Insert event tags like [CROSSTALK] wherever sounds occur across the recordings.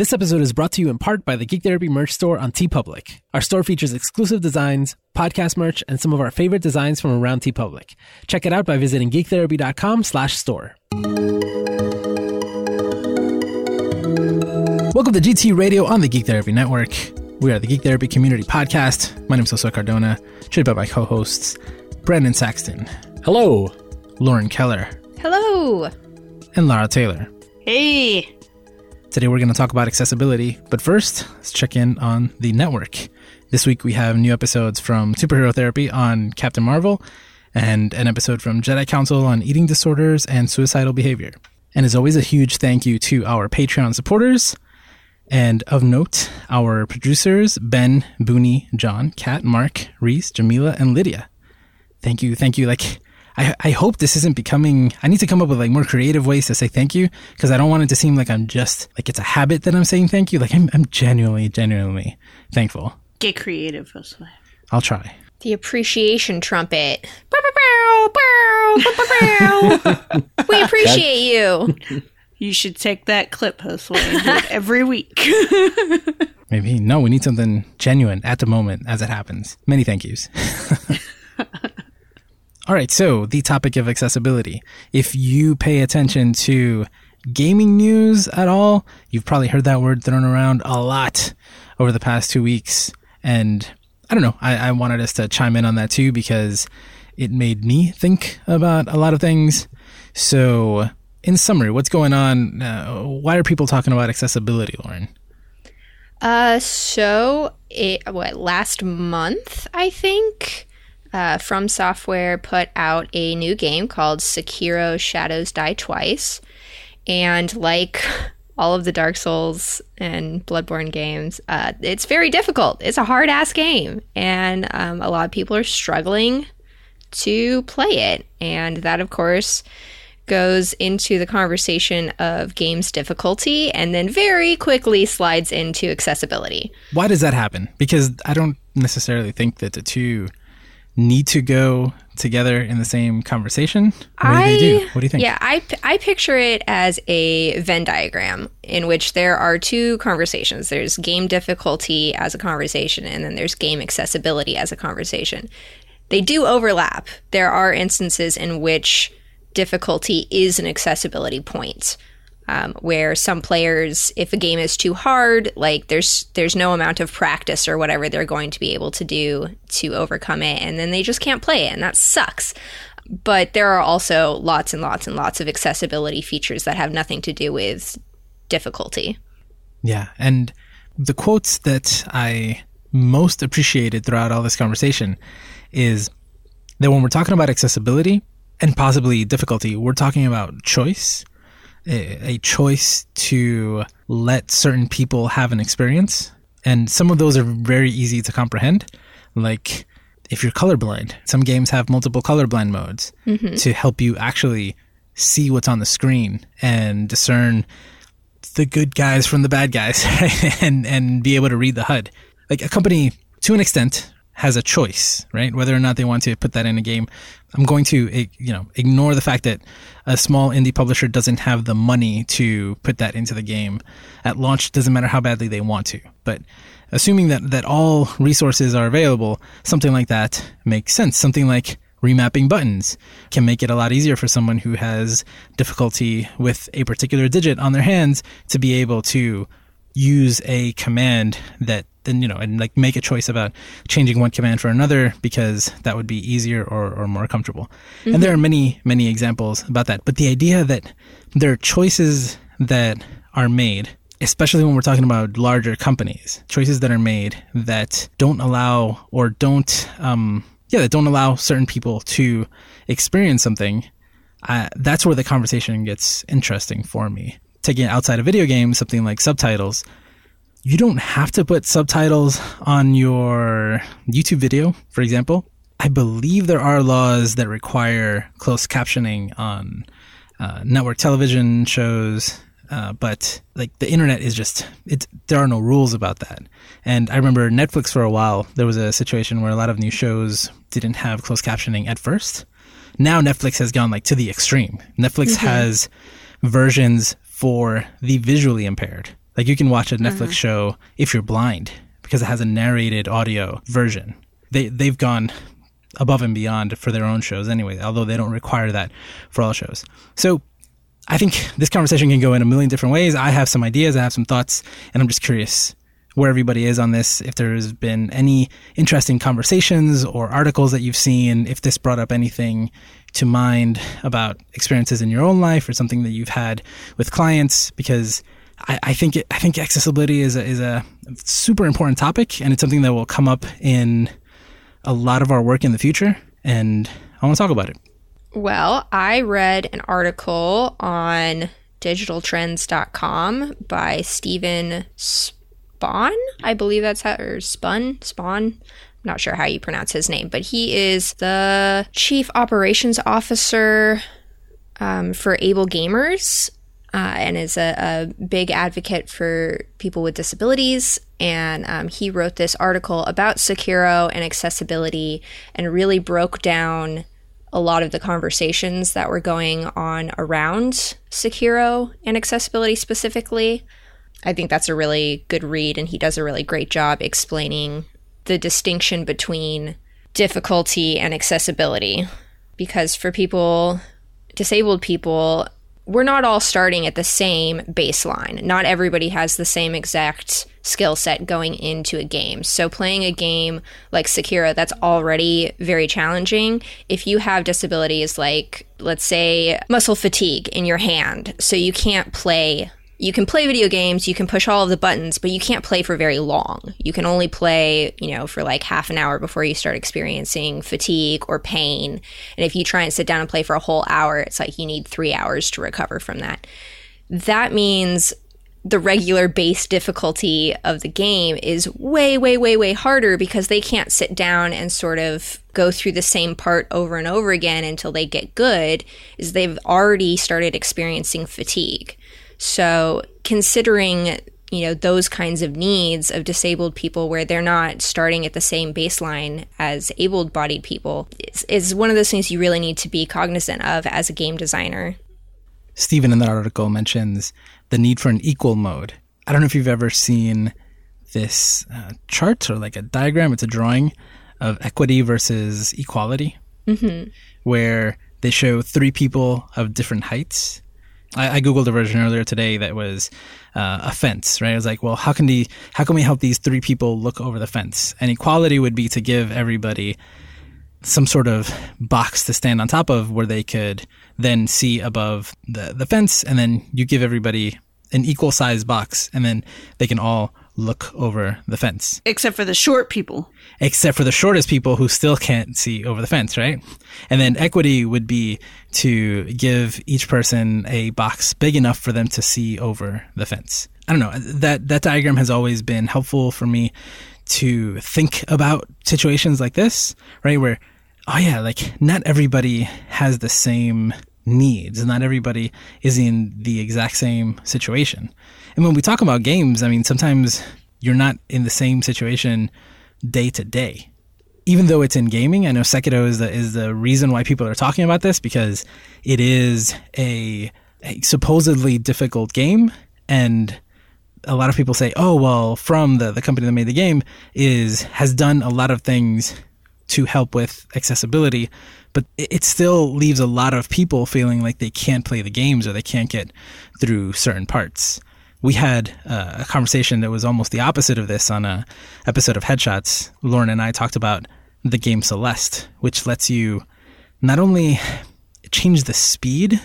This episode is brought to you in part by the Geek Therapy merch store on TeePublic. Our store features exclusive designs, podcast merch, and some of our favorite designs from around TeePublic. Check it out by visiting geektherapy.com slash store. Welcome to GT Radio on the Geek Therapy Network. We are the Geek Therapy Community Podcast. My name is Josue Cardona, joined by my co-hosts, Brandon Saxton, Hello. Lauren Keller, Hello. and Lara Taylor. Hey. Today we're going to talk about accessibility, but first, let's check in on the network. This week we have new episodes from Superhero Therapy on Captain Marvel and an episode from Jedi Council on eating disorders and suicidal behavior. And as always, a huge thank you to our Patreon supporters. And of note, our producers, Ben, Booney, John, Kat, Mark, Reese, Jamila, and Lydia. Thank you, thank you. Like, I, I hope this isn't becoming, I need to come up with like more creative ways to say thank you because I don't want it to seem like I'm just, like it's a habit that I'm saying thank you. Like, I'm, I'm genuinely, genuinely thankful. Get creative, Josue. I'll try. The appreciation trumpet. Bow, bow, bow, bow, bow, bow, bow. [LAUGHS] we appreciate you. [LAUGHS] You should take that clip, Josue, and do every week. [LAUGHS] Maybe. No, we need something genuine at the moment as it happens. Many thank yous. All right, so the topic of accessibility. If you pay attention to gaming news at all, you've probably heard that word thrown around a lot over the past two weeks. And I don't know, I, I wanted us to chime in on that too because it made me think about a lot of things. So, in summary, what's going on? Uh, why are people talking about accessibility, Lauren? Uh, so it what last month I think, uh, From Software put out a new game called Sekiro: Shadows Die Twice, and like [LAUGHS] all of the Dark Souls and Bloodborne games, uh, it's very difficult. It's a hard ass game, and um, a lot of people are struggling to play it, and that of course goes into the conversation of games difficulty and then very quickly slides into accessibility. Why does that happen? Because I don't necessarily think that the two need to go together in the same conversation. Maybe they do. What do you think? Yeah, I, I picture it as a Venn diagram in which there are two conversations. There's game difficulty as a conversation, and then there's game accessibility as a conversation. They do overlap. There are instances in which difficulty is an accessibility point. Um, where some players, if a game is too hard, like there's there's no amount of practice or whatever they're going to be able to do to overcome it, and then they just can't play it, and that sucks. But there are also lots and lots and lots of accessibility features that have nothing to do with difficulty. Yeah. And the quotes that I most appreciated throughout all this conversation is that when we're talking about accessibility and possibly difficulty, we're talking about choice, a, a choice to let certain people have an experience. And some of those are very easy to comprehend. Like if you're colorblind, some games have multiple colorblind modes mm-hmm. to help you actually see what's on the screen and discern the good guys from the bad guys right? [LAUGHS] and and be able to read the HUD. Like a company to an extent has a choice, right? Whether or not they want to put that in a game. I'm going to eh, you know ignore the fact that a small indie publisher doesn't have the money to put that into the game at launch doesn't matter how badly they want to. But assuming that that all resources are available, something like that makes sense. Something like remapping buttons can make it a lot easier for someone who has difficulty with a particular digit on their hands to be able to use a command that then you know and like make a choice about changing one command for another because that would be easier or, or more comfortable. And there are many many examples about that. But the idea that there are choices that are made especially when we're talking about larger companies choices that are made that don't allow or don't um yeah that don't allow certain people to experience something uh, that's where the conversation gets interesting for me. Taking it outside of video games something like subtitles you don't have to put subtitles on your YouTube video, for example. I believe there are laws that require closed captioning on uh, network television shows, uh, but like the internet is just it. There are no rules about that. And I remember Netflix for a while. There was a situation where a lot of new shows didn't have closed captioning at first. Now Netflix has gone like to the extreme. Netflix has versions for the visually impaired. Like you can watch a Netflix mm-hmm. show if you're blind because it has a narrated audio version. They they've gone above and beyond for their own shows anyway, although they don't require that for all shows. So I think this conversation can go in a million different ways. I have some ideas, I have some thoughts, and I'm just curious where everybody is on this, if there's been any interesting conversations or articles that you've seen, if this brought up anything to mind about experiences in your own life or something that you've had with clients, because I, I think it, I think accessibility is a, is a super important topic, and it's something that will come up in a lot of our work in the future, and I want to talk about it. Well, I read an article on digitaltrends.com by Steven Spohn. I believe that's how, or Spun, Spawn. I'm not sure how you pronounce his name, but he is the chief operations officer um, for Able Gamers uh, and is a, a, big advocate for people with disabilities. And um, he wrote this article about Sekiro and accessibility and really broke down a lot of the conversations that were going on around Sekiro and accessibility specifically. I think that's a really good read, and he does a really great job explaining the distinction between difficulty and accessibility. Because for people, disabled people, we're not all starting at the same baseline. Not everybody has the same exact skill set going into a game. So playing a game like Sekiro that's already very challenging, if you have disabilities like let's say muscle fatigue in your hand, so you can't play you can play video games, you can push all of the buttons, but you can't play for very long. You can only play, you know, for like half an hour before you start experiencing fatigue or pain. And if you try and sit down and play for a whole hour, it's like you need three hours to recover from that. That means the regular base difficulty of the game is way, way, way, way harder because they can't sit down and sort of go through the same part over and over again until they get good, is they've already started experiencing fatigue. So, considering you know those kinds of needs of disabled people where they're not starting at the same baseline as able-bodied people is, is one of those things you really need to be cognizant of as a game designer Stephen in that article mentions the need for an equal mode. I don't know if you've ever seen this uh, chart or like a diagram. It's a drawing of equity versus equality, mm-hmm. where they show three people of different heights I, I, googled a version earlier today that was uh, a fence, right? I was like, well, how can the how can we help these three people look over the fence? And equality would be to give everybody some sort of box to stand on top of where they could then see above the, the fence, and then you give everybody an equal size box, and then they can all look over the fence. Except for the short people. Except for the shortest people who still can't see over the fence, right? And then equity would be to give each person a box big enough for them to see over the fence. I don't know. That that diagram has always been helpful for me to think about situations like this, right? Where oh yeah, like not everybody has the same needs. and Not everybody is in the exact same situation. And when we talk about games, I mean, sometimes you're not in the same situation day to day. Even though it's in gaming, I know Sekiro is the is the reason why people are talking about this because it is a, a supposedly difficult game, and a lot of people say, "Oh, well, from the the company that made the game is has done a lot of things to help with accessibility." but it still leaves a lot of people feeling like they can't play the games or they can't get through certain parts we had uh, a conversation that was almost the opposite of this on a episode of Headshots. Lauren and I talked about the game Celeste, which lets you not only change the speed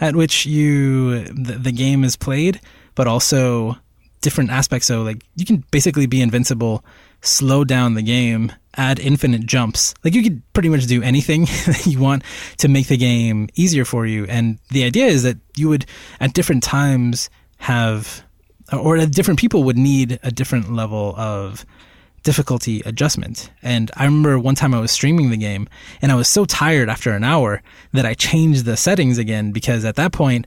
at which you the, the game is played, but also different aspects. So like you can basically be invincible, slow down the game, add infinite jumps. Like you could pretty much do anything [LAUGHS] that you want to make the game easier for you. And the idea is that you would at different times have, or different people would need a different level of difficulty adjustment. And I remember one time I was streaming the game and I was so tired after an hour that I changed the settings again because at that point,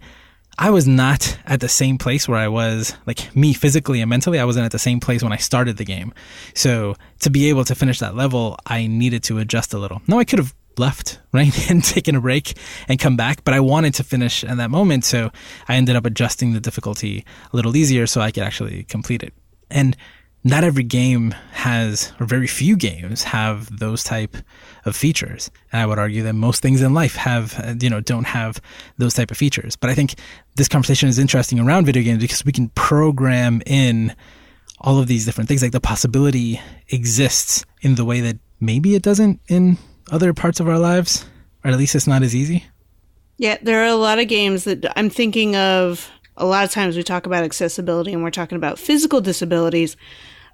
I was not at the same place where I was, like me physically and mentally, I wasn't at the same place when I started the game. So to be able to finish that level, I needed to adjust a little. No, I could have left, [LAUGHS] right, and taken a break and come back. But I wanted to finish at that moment, so I ended up adjusting the difficulty a little easier so I could actually complete it. And not every game has, or very few games have those type of features. And I would argue that most things in life have, uh, you know, don't have those type of features. But I think this conversation is interesting around video games because we can program in all of these different things. Like the possibility exists in the way that maybe it doesn't in other parts of our lives, or at least it's not as easy. Yeah, there are a lot of games that I'm thinking of. A lot of times we talk about accessibility and we're talking about physical disabilities.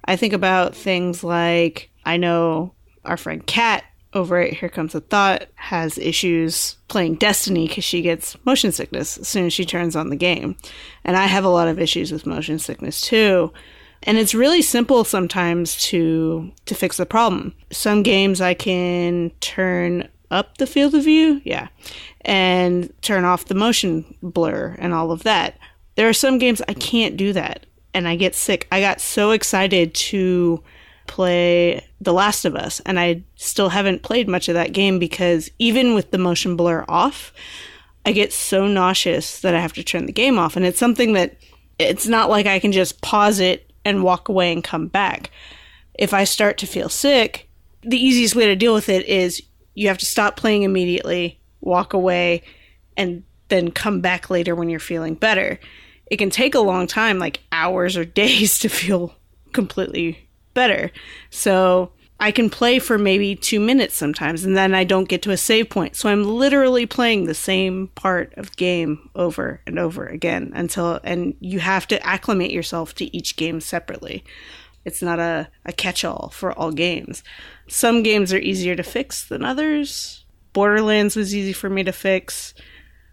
I think about things like I know our friend Kat over at Here Comes a Thought has issues playing Destiny because she gets motion sickness as soon as she turns on the game. And I have a lot of issues with motion sickness too. And it's really simple sometimes to to fix the problem. Some games I can turn up the field of view, yeah, and turn off the motion blur and all of that. There are some games I can't do that and I get sick. I got so excited to play The Last of Us, and I still haven't played much of that game because even with the motion blur off, I get so nauseous that I have to turn the game off. And it's something that it's not like I can just pause it and walk away and come back. If I start to feel sick, the easiest way to deal with it is you have to stop playing immediately, walk away, and then come back later when you're feeling better it can take a long time, like hours or [LAUGHS] days, to feel completely better. So I can play for maybe two minutes sometimes, and then I don't get to a save point. So I'm literally playing the same part of game over and over again until, and you have to acclimate yourself to each game separately. It's not a, a catch all for all games. Some games are easier to fix than others. Borderlands was easy for me to fix.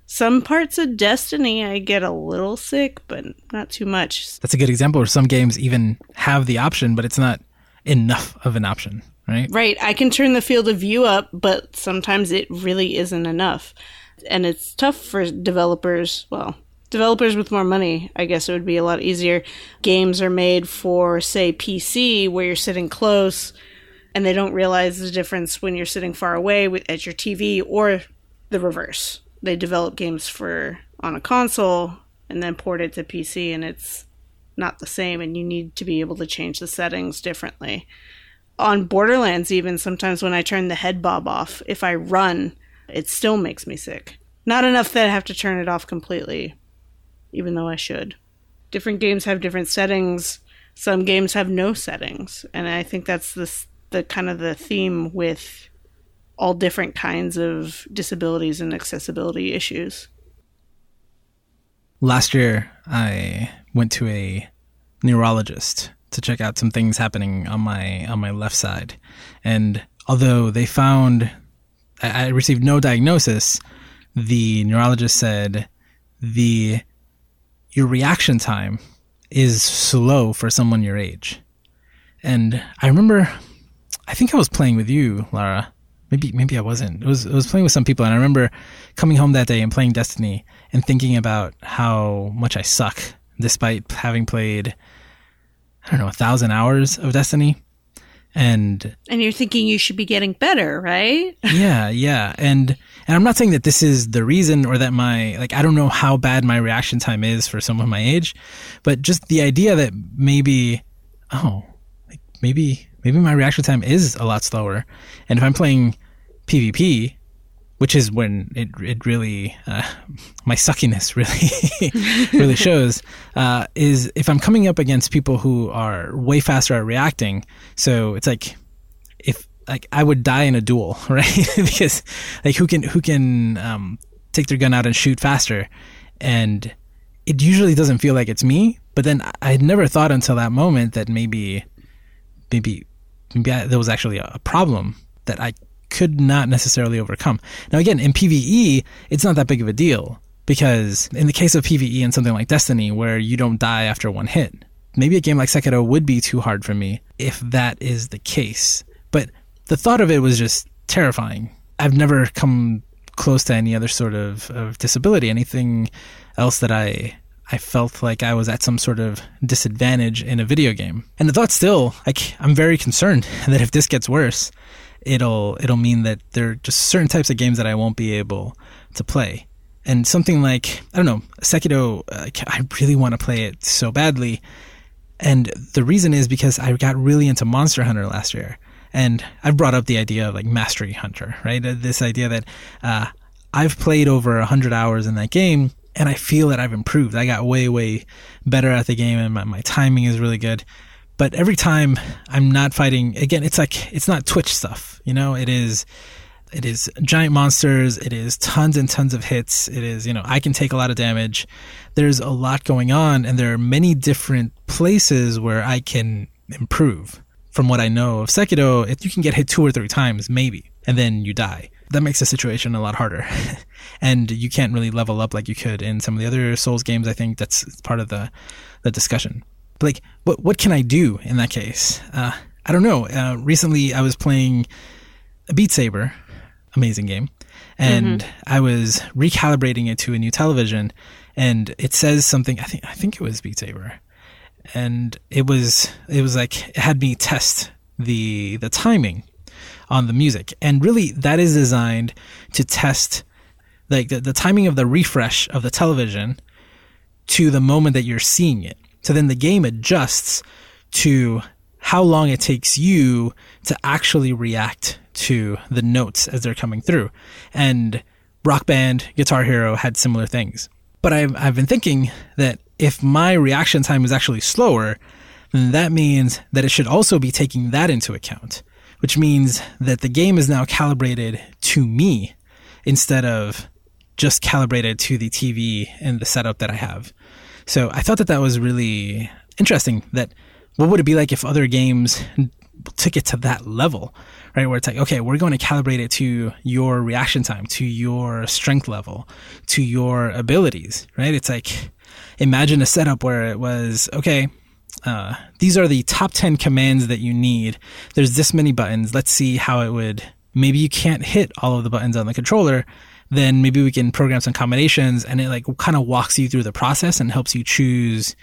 Some parts of Destiny I get a little sick, but not too much. That's a good example where some games even have the option, but it's not enough of an option, right? Right. I can turn the field of view up, but sometimes it really isn't enough. And it's tough for developers. Well, developers with more money, I guess it would be a lot easier. Games are made for, say, PC, where you're sitting close and they don't realize the difference when you're sitting far away at your TV or the reverse they develop games for on a console and then port it to PC and it's not the same and you need to be able to change the settings differently. On Borderlands even sometimes when I turn the head bob off, if I run, it still makes me sick. Not enough that I have to turn it off completely, even though I should. Different games have different settings. Some games have no settings, and I think that's the the kind of the theme with all different kinds of disabilities and accessibility issues. Last year, I went to a neurologist to check out some things happening on my on my left side, and although they found I received no diagnosis, the neurologist said the your reaction time is slow for someone your age. And I remember I think I was playing with you, Lara, maybe maybe I wasn't. It was I was playing with some people, and I remember coming home that day and playing Destiny and thinking about how much I suck, despite having played I don't know a thousand hours of Destiny. And and you're thinking you should be getting better, right? [LAUGHS] yeah, yeah, and and I'm not saying that this is the reason or that my like I don't know how bad my reaction time is for someone my age, but just the idea that maybe oh like maybe maybe my reaction time is a lot slower. And if I'm playing PvP, which is when it it really uh, my suckiness [LAUGHS] really really [LAUGHS] shows uh, is if I'm coming up against people who are way faster at reacting. So it's like if like I would die in a duel, [LAUGHS] right? because like who can who can um, take their gun out and shoot faster, and it usually doesn't feel like it's me. But then I had never thought until that moment that maybe maybe maybe I, there was actually a problem that I could not necessarily overcome. Now, again, in PVE, it's not that big of a deal because in the case of PVE and something like Destiny, where you don't die after one hit, maybe a game like Sekiro would be too hard for me if that is the case. But the thought of it was just terrifying. I've never come close to any other sort of, of disability, anything else that I I felt like I was at some sort of disadvantage in a video game. And the thought still, like, I'm very concerned [LAUGHS] that if this gets worse it'll it'll mean that there are just certain types of games that I won't be able to play. And something like I don't know, Sekiro, uh, I really want to play it so badly, and the reason is because I got really into Monster Hunter last year, and I've brought up the idea of like Mastery Hunter, right? Uh, this idea that uh, I've played over hundred hours in that game, and I feel that I've improved. I got way way better at the game, and my, my timing is really good. But every time I'm not fighting, again, it's like it's not Twitch stuff, you know. It is it is giant monsters. It is tons and tons of hits. It is, you know, I can take a lot of damage. There's a lot going on, and there are many different places where I can improve. From what I know of Sekiro, if you can get hit two or three times, maybe, and then you die. That makes the situation a lot harder. [LAUGHS] and you can't really level up like you could in some of the other Souls games. I think that's part of the, the discussion. But like, what, what can I do in that case? Uh, I don't know. Uh, recently, I was playing Beat Saber, amazing game. And mm-hmm. I was recalibrating it to a new television and it says something I think I think it was Beat Saber. And it was it was like it had me test the the timing on the music. And really that is designed to test like the, the timing of the refresh of the television to the moment that you're seeing it. So then the game adjusts to how long it takes you to actually react to the notes as they're coming through. And Rock Band, Guitar Hero had similar things. But I've, I've been thinking that if my reaction time is actually slower, then that means that it should also be taking that into account, which means that the game is now calibrated to me instead of just calibrated to the TV and the setup that I have. So I thought that that was really interesting that what would it be like if other games took it to that level, right? Where it's like, okay, we're going to calibrate it to your reaction time, to your strength level, to your abilities, right? It's like, imagine a setup where it was, okay, uh, these are the top 10 commands that you need. There's this many buttons. Let's see how it would. Maybe you can't hit all of the buttons on the controller. Then maybe we can program some combinations and it like kind of walks you through the process and helps you choose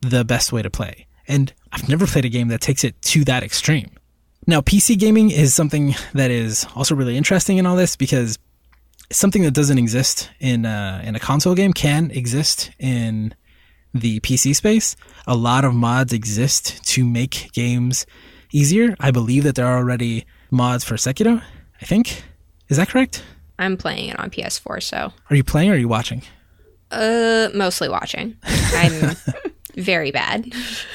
the best way to play. And I've never played a game that takes it to that extreme. Now, PC gaming is something that is also really interesting in all this because something that doesn't exist in a, in a console game can exist in the PC space. A lot of mods exist to make games easier. I believe that there are already mods for Sekiro. I think is that correct? I'm playing it on PS4. So are you playing or are you watching? Uh, mostly watching. I'm [LAUGHS] very bad. [LAUGHS]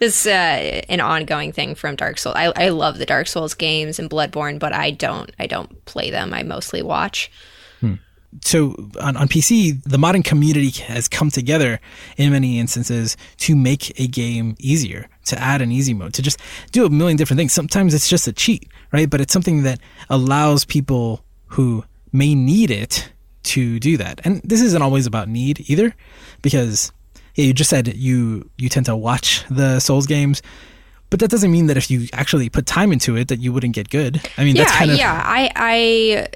it's uh, an ongoing thing from Dark Souls. I, I love the Dark Souls games and Bloodborne, but I don't I don't play them. I mostly watch. Hmm. So on, on PC, the modding community has come together in many instances to make a game easier, to add an easy mode, to just do a million different things. Sometimes it's just a cheat, right? But it's something that allows people who may need it to do that. And this isn't always about need either, because yeah, you just said you you tend to watch the Souls games, but that doesn't mean that if you actually put time into it that you wouldn't get good. I mean, yeah, that's kind of yeah. I I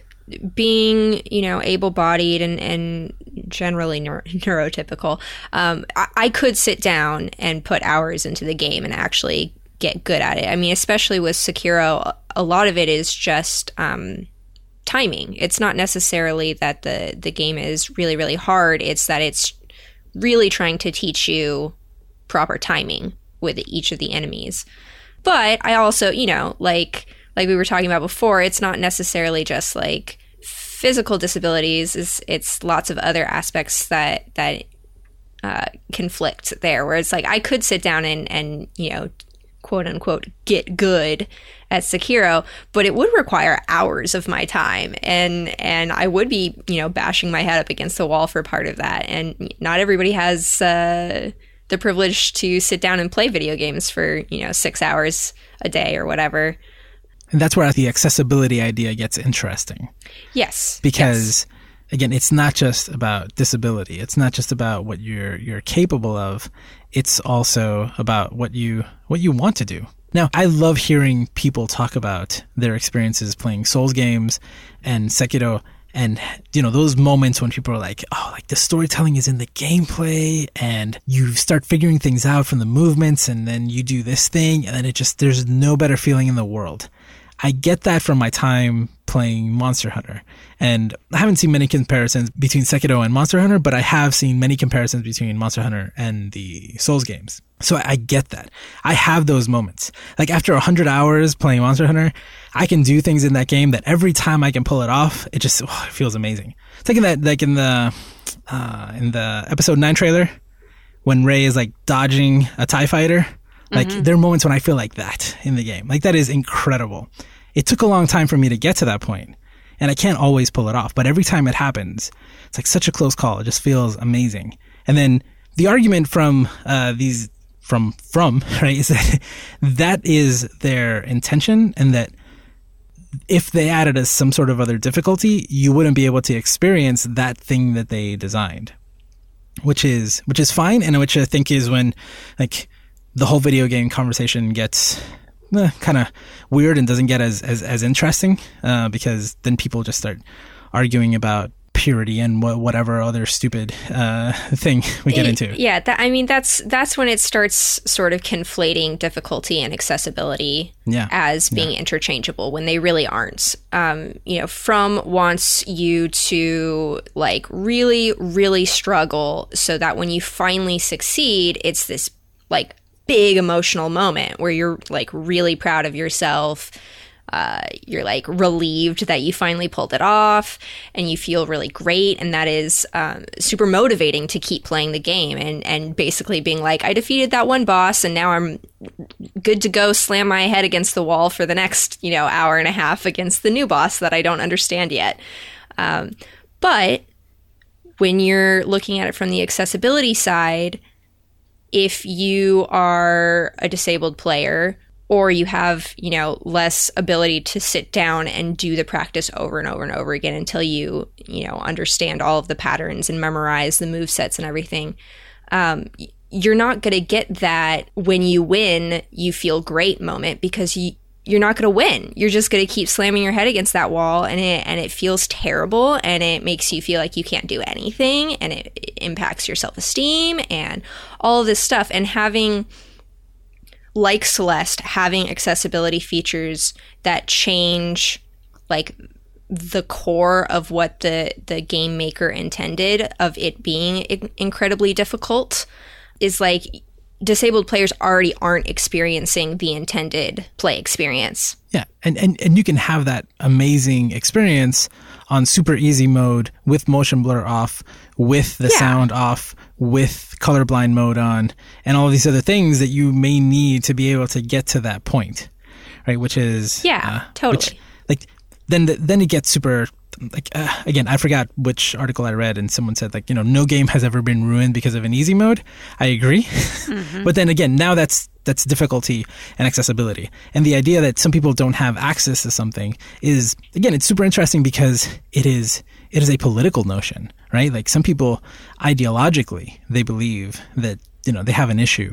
being you know able-bodied and and generally neuro- [LAUGHS] neurotypical, um, I, I could sit down and put hours into the game and actually get good at it. I mean, especially with Sekiro, a lot of it is just um, timing. It's not necessarily that the the game is really really hard. It's that it's really trying to teach you proper timing with each of the enemies. But I also, you know, like like we were talking about before, it's not necessarily just like physical disabilities. It's, it's lots of other aspects that that uh, conflict there. Where it's like I could sit down and and you know quote unquote get good at Sekiro, but it would require hours of my time and and I would be, you know, bashing my head up against the wall for part of that. And not everybody has uh, the privilege to sit down and play video games for, you know, 6 hours a day or whatever. And that's where the accessibility idea gets interesting. Yes. Because yes. again, it's not just about disability. It's not just about what you're you're capable of. It's also about what you what you want to do. Now, I love hearing people talk about their experiences playing Souls games and Sekiro and you know those moments when people are like oh like the storytelling is in the gameplay and you start figuring things out from the movements and then you do this thing and then it just there's no better feeling in the world I get that from my time playing Monster Hunter. And I haven't seen many comparisons between Sekiro and Monster Hunter, but I have seen many comparisons between Monster Hunter and the Souls games. So I, get that. I have those moments. Like after 100 hours playing Monster Hunter, I can do things in that game that every time I can pull it off, it just oh, it feels amazing. It's like in that, like in the, uh, in the episode 9 trailer, when Rey is like dodging a TIE fighter. Like there are moments when I feel like that in the game. Like that is incredible. It took a long time for me to get to that point, and I can't always pull it off. But every time it happens, it's like such a close call. It just feels amazing. And then the argument from uh, these from from [LAUGHS] right is that that is their intention, and that if they added a, some sort of other difficulty, you wouldn't be able to experience that thing that they designed, which is which is fine, and which I think is when like the whole video game conversation gets eh, kind of weird and doesn't get as as, as interesting uh, because then people just start arguing about purity and wh- whatever other stupid uh, thing we get into. Yeah, that, I mean that's that's when it starts sort of conflating difficulty and accessibility Yeah. as being interchangeable when they really aren't. Um, you know, From wants you to like really, really struggle so that when you finally succeed, it's this like big emotional moment where you're like really proud of yourself. Uh, you're like relieved that you finally pulled it off and you feel really great and that is um, super motivating to keep playing the game and and basically being like i defeated that one boss and now i'm good to go slam my head against the wall for the next you know hour and a half against the new boss that i don't understand yet um, but when you're looking at it from the accessibility side if you are a disabled player or you have, you know, less ability to sit down and do the practice over and over and over again until you, you know, understand all of the patterns and memorize the move sets and everything. Um, you're not going to get that when you win, you feel great moment because you you're not going to win. You're just going to keep slamming your head against that wall and it and it feels terrible and it makes you feel like you can't do anything and it, it impacts your self-esteem and all this stuff and having like Celeste having accessibility features that change like the core of what the the game maker intended of it being incredibly difficult is like disabled players already aren't experiencing the intended play experience. Yeah, and, and and you can have that amazing experience on super easy mode with motion blur off, with the Yeah. sound off, with colorblind mode on, and all of these other things that you may need to be able to get to that point, right? Which is Yeah, uh, which, totally. like then the, then it gets super like uh, again I forgot which article I read and someone said like you know no game has ever been ruined because of an easy mode. I agree, [LAUGHS] but then again now that's that's difficulty and accessibility. And the idea that some people don't have access to something is again it's super interesting because it is it is a political notion right? Like some people ideologically they believe that you know they have an issue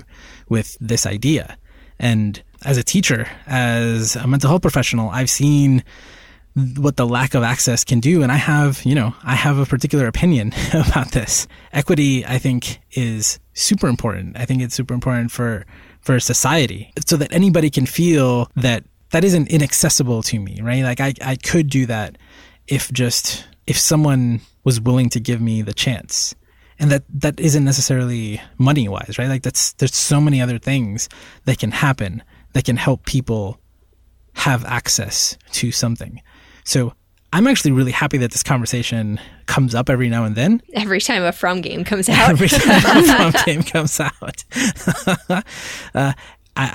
with this idea. And as a teacher as a mental health professional i've seen what the lack of access can do. And i have you know i have a particular opinion [LAUGHS] about this. Equity i think is super important. I think it's super important for for society so that anybody can feel that that isn't inaccessible to me right? Like i i could do that if just if someone was willing to give me the chance. And that that isn't necessarily money wise right? Like that's there's so many other things that can happen that can help people have access to something so i'm actually really happy that this conversation comes up every now and then Every time a From game comes out. every [LAUGHS] time a From game comes out. [LAUGHS] uh, I,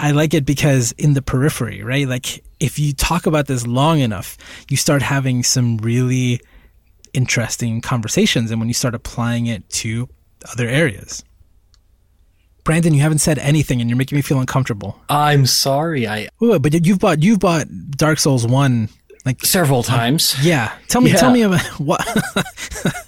I like it because in the periphery, right? Like if you talk about this long enough, you start having some really interesting conversations, and when you start applying it to other areas. Brandon, you haven't said anything, and you're making me feel uncomfortable. I'm sorry. I Wait, wait, but you've bought you've bought Dark Souls one, like several times. yeah. Tell me, Yeah. tell me about [LAUGHS] what.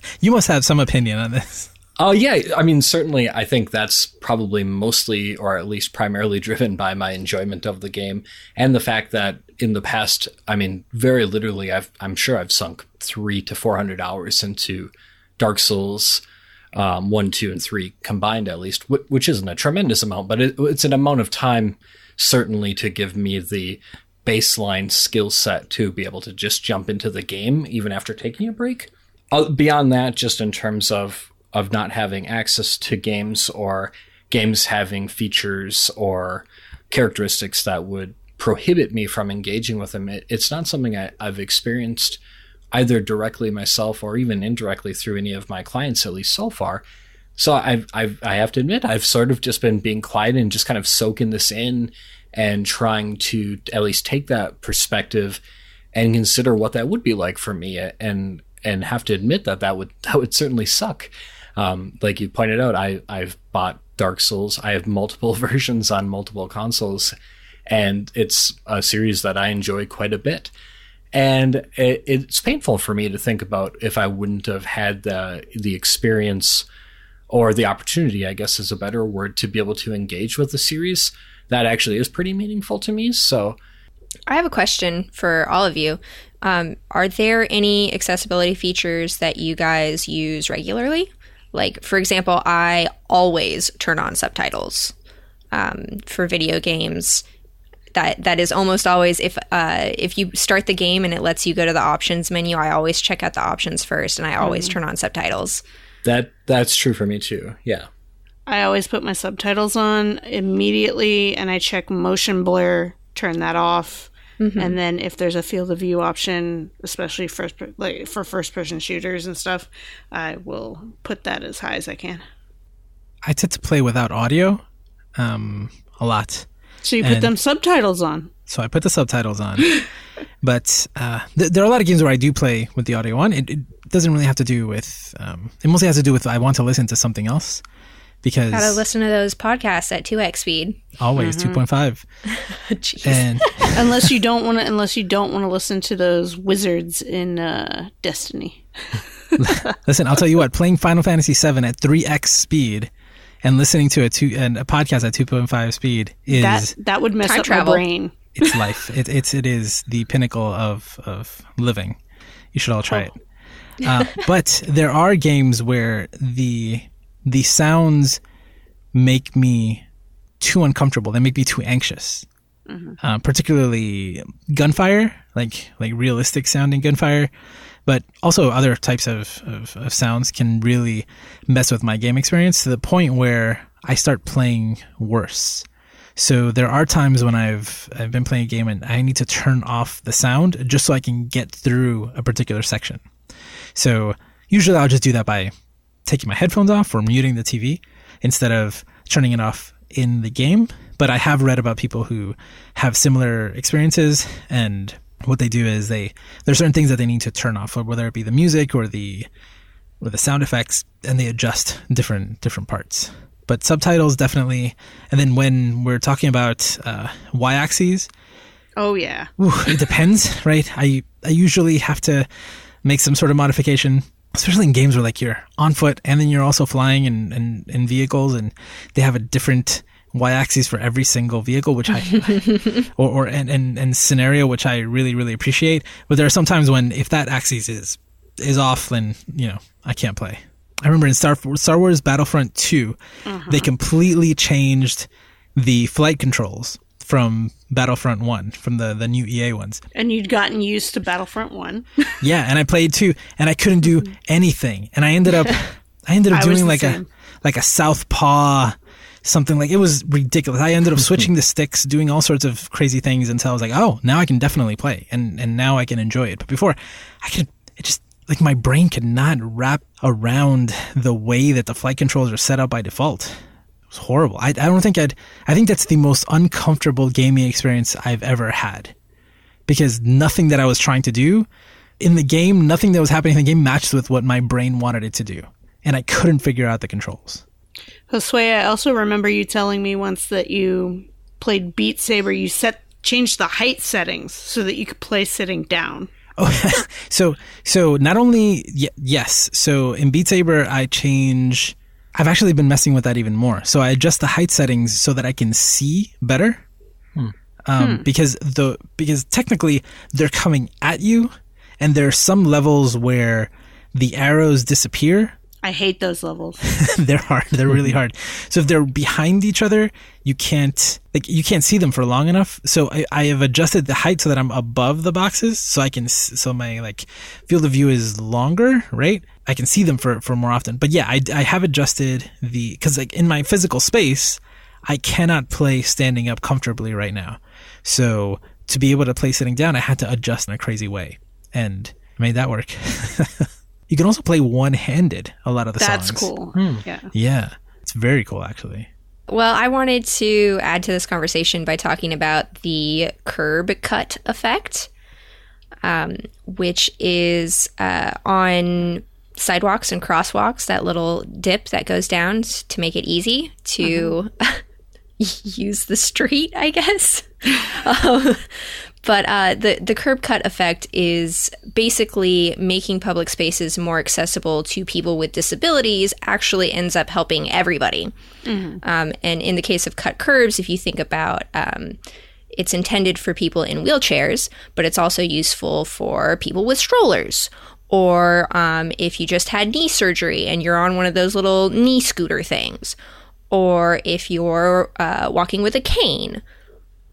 [LAUGHS] you must have some opinion on this. Oh yeah, I mean certainly I think that's probably mostly or at least primarily [LAUGHS] driven by my enjoyment of the game and the fact that in the past, I mean very literally I've I'm sure I've sunk 3 to 400 hours into Dark Souls um, 1, 2 and 3 combined at least, which isn't a tremendous amount, but it, it's an amount of time certainly to give me the baseline skill set to be able to just jump into the game even after taking a break. Uh, beyond that, just in terms of of not having access to games or games having features or characteristics that would prohibit me from engaging with them, it, it's not something I, I've experienced either directly myself or even indirectly through any of my clients, at least so far. So I've, I've, I have to admit, I've sort of just been being quiet and just kind of soaking this in and trying to at least take that perspective and consider what that would be like for me and and have to admit that that would [LAUGHS] that would certainly suck. Um, like you pointed out I I've bought Dark Souls. I have multiple [LAUGHS] versions on multiple consoles and it's a series that I enjoy quite a bit. And it, it's painful for me to think about if I wouldn't have had the the experience or the opportunity I guess is a better word to be able to engage with the series that actually is pretty meaningful to me. So, I have a question for all of you. Um, are there any accessibility features that you guys use regularly? Like, for example, I always turn on subtitles um, for video games. That that is almost always if uh, if you start the game and it lets you go to the options menu, I always check out the options first, and I always mm. turn on subtitles. That that's true for me too. Yeah. I always put my subtitles on immediately and I check motion blur, turn that off. Mm-hmm. And then if there's a field of view option, especially first like for first person shooters and stuff, I will put that as high as I can. I tend to play without audio um, a lot. So you put and them subtitles on. So I put the subtitles on. [LAUGHS] but uh, th- there are a lot of games where I do play with the audio on. It, it doesn't really have to do with. Um, it mostly has to do with I want to listen to something else because gotta listen to those podcasts at 2x speed. Always mm-hmm. 2.5 [LAUGHS] and [LAUGHS] unless you don't want to unless you don't want to listen to those wizards in uh, destiny. [LAUGHS] Listen i'll tell you what playing final fantasy 7 at 3x speed and listening to a two and a podcast at 2.5 speed is that that would mess up travel. my brain. It's life. It, it's it is the pinnacle of of living. You should all try oh. it. Uh, but there are games where the the sounds make me too uncomfortable. They make me too anxious. Mm-hmm. Uh, particularly gunfire, like like realistic sounding gunfire, but also other types of, of, of sounds can really mess with my game experience to the point where I start playing worse. So there are times when I've I've been playing a game and I need to turn off the sound just so I can get through a particular section. So usually I'll just do that by taking my headphones off or muting the TV instead of turning it off in the game. But I have read about people who have similar experiences and what they do is they there's certain things that they need to turn off, whether it be the music or the or the sound effects, and they adjust different different parts. But subtitles definitely, and then when we're talking about uh, y axes, oh yeah, it depends, right? I I usually have to make some sort of modification especially in games where like you're on foot and then you're also flying in, in, in vehicles and they have a different y-axis for every single vehicle which i [LAUGHS] or, or and, and, and scenario which i really really appreciate but there are some times when if that axis is is off then you know i can't play i remember in star, star wars battlefront 2 uh-huh. they completely changed the flight controls from Battlefront 1, from the, the new EA ones. And you'd gotten used to Battlefront 1. [LAUGHS] yeah, and I played 2 and I couldn't do mm-hmm. anything. And I ended up [LAUGHS] I ended up doing like same. a like a southpaw something like it was ridiculous. I ended up [LAUGHS] switching the sticks, doing all sorts of crazy things until I was like, "Oh, now I can definitely play." And and now I can enjoy it. But before, I could it just like my brain could not wrap around the way that the flight controls are set up by default was horrible. I, I don't think I'd, I think that's the most uncomfortable gaming experience I've ever had because nothing that I was trying to do in the game, nothing that was happening in the game matched with what my brain wanted it to do. And I couldn't figure out the controls. Josue, I also remember you telling me once that you played Beat Saber, you set changed the height settings so that you could play sitting down. Oh, [LAUGHS] so so not only y- yes, so in Beat Saber I change I've actually been messing with that even more. So I adjust the height settings so that I can see better. Hmm. Um, hmm. Because the because technically they're coming at you, and there are some levels where the arrows disappear, I hate those levels. [LAUGHS] they're hard. They're really hard. So if they're behind each other, you can't like you can't see them for long enough. So I, I have adjusted the height so that I'm above the boxes, so I can so my like field of view is longer, right? I can see them for for more often. But yeah, I I have adjusted the because like in my physical space, I cannot play standing up comfortably right now. So to be able to play sitting down, I had to adjust in a crazy way, and I made that work. [LAUGHS] you can also play one handed a lot of the That's songs. That's cool. Yeah. Yeah, it's very cool actually. Well, I wanted to add to this conversation by talking about the curb cut effect, um, which is uh, on sidewalks and crosswalks, that little dip that goes down to make it easy to [LAUGHS] use the street, I guess. [LAUGHS] um, but uh, the the curb cut effect is basically making public spaces more accessible to people with disabilities. Actually, ends up helping everybody. Um, and in the case of cut curbs, if you think about um, it's intended for people in wheelchairs, but it's also useful for people with strollers. Or um, if you just had knee surgery and you're on one of those little knee scooter things. Or if you're uh, walking with a cane.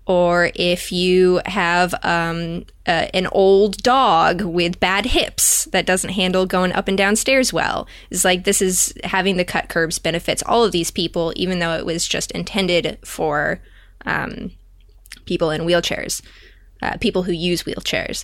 Or if you have um, uh, an old dog with bad hips that doesn't handle going up and down stairs well. It's like this is having the cut curbs benefits all of these people, even though it was just intended for um, people in wheelchairs, uh, people who use wheelchairs.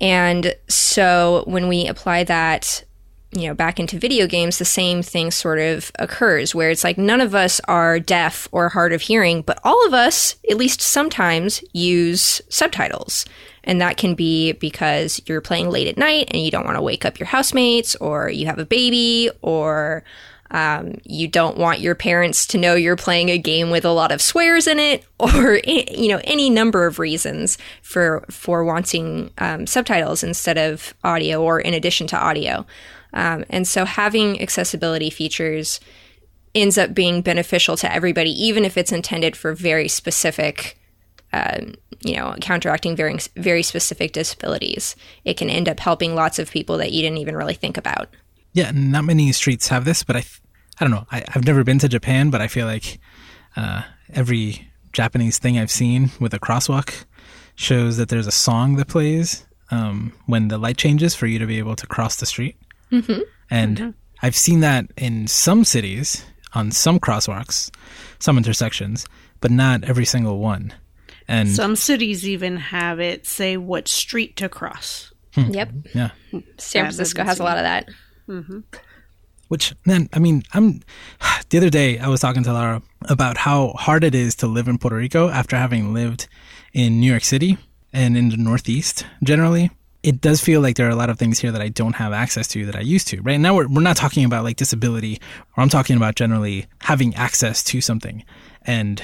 And so when we apply that, you know, back into video games, the same thing sort of occurs where it's like none of us are deaf or hard of hearing, but all of us, at least sometimes, use subtitles. And that can be because you're playing late at night and you don't want to wake up your housemates, or you have a baby, or um, you don't want your parents to know you're playing a game with a lot of swears in it, [LAUGHS] or you know any number of reasons for for wanting um, subtitles instead of audio or in addition to audio. Um, and so having accessibility features ends up being beneficial to everybody, even if it's intended for very specific. Um, you know, counteracting very very specific disabilities, it can end up helping lots of people that you didn't even really think about. Yeah, not many streets have this, but I, I don't know. I, I've never been to Japan, but I feel like uh, every Japanese thing I've seen with a crosswalk shows that there's a song that plays um, when the light changes for you to be able to cross the street. Mm-hmm. And I've seen that in some cities on some crosswalks, some intersections, but not every single one. And Some cities even have it say what street to cross. Yep, yeah, San Francisco has a lot of that. Mm-hmm. Which then, I mean, I'm. [SIGHS] The other day, I was talking to Lara about how hard it is to live in Puerto Rico after having lived in New York City and in the Northeast generally. It does feel like there are a lot of things here that I don't have access to that I used to. Right now, we're we're not talking about like disability, or I'm talking about generally having access to something. And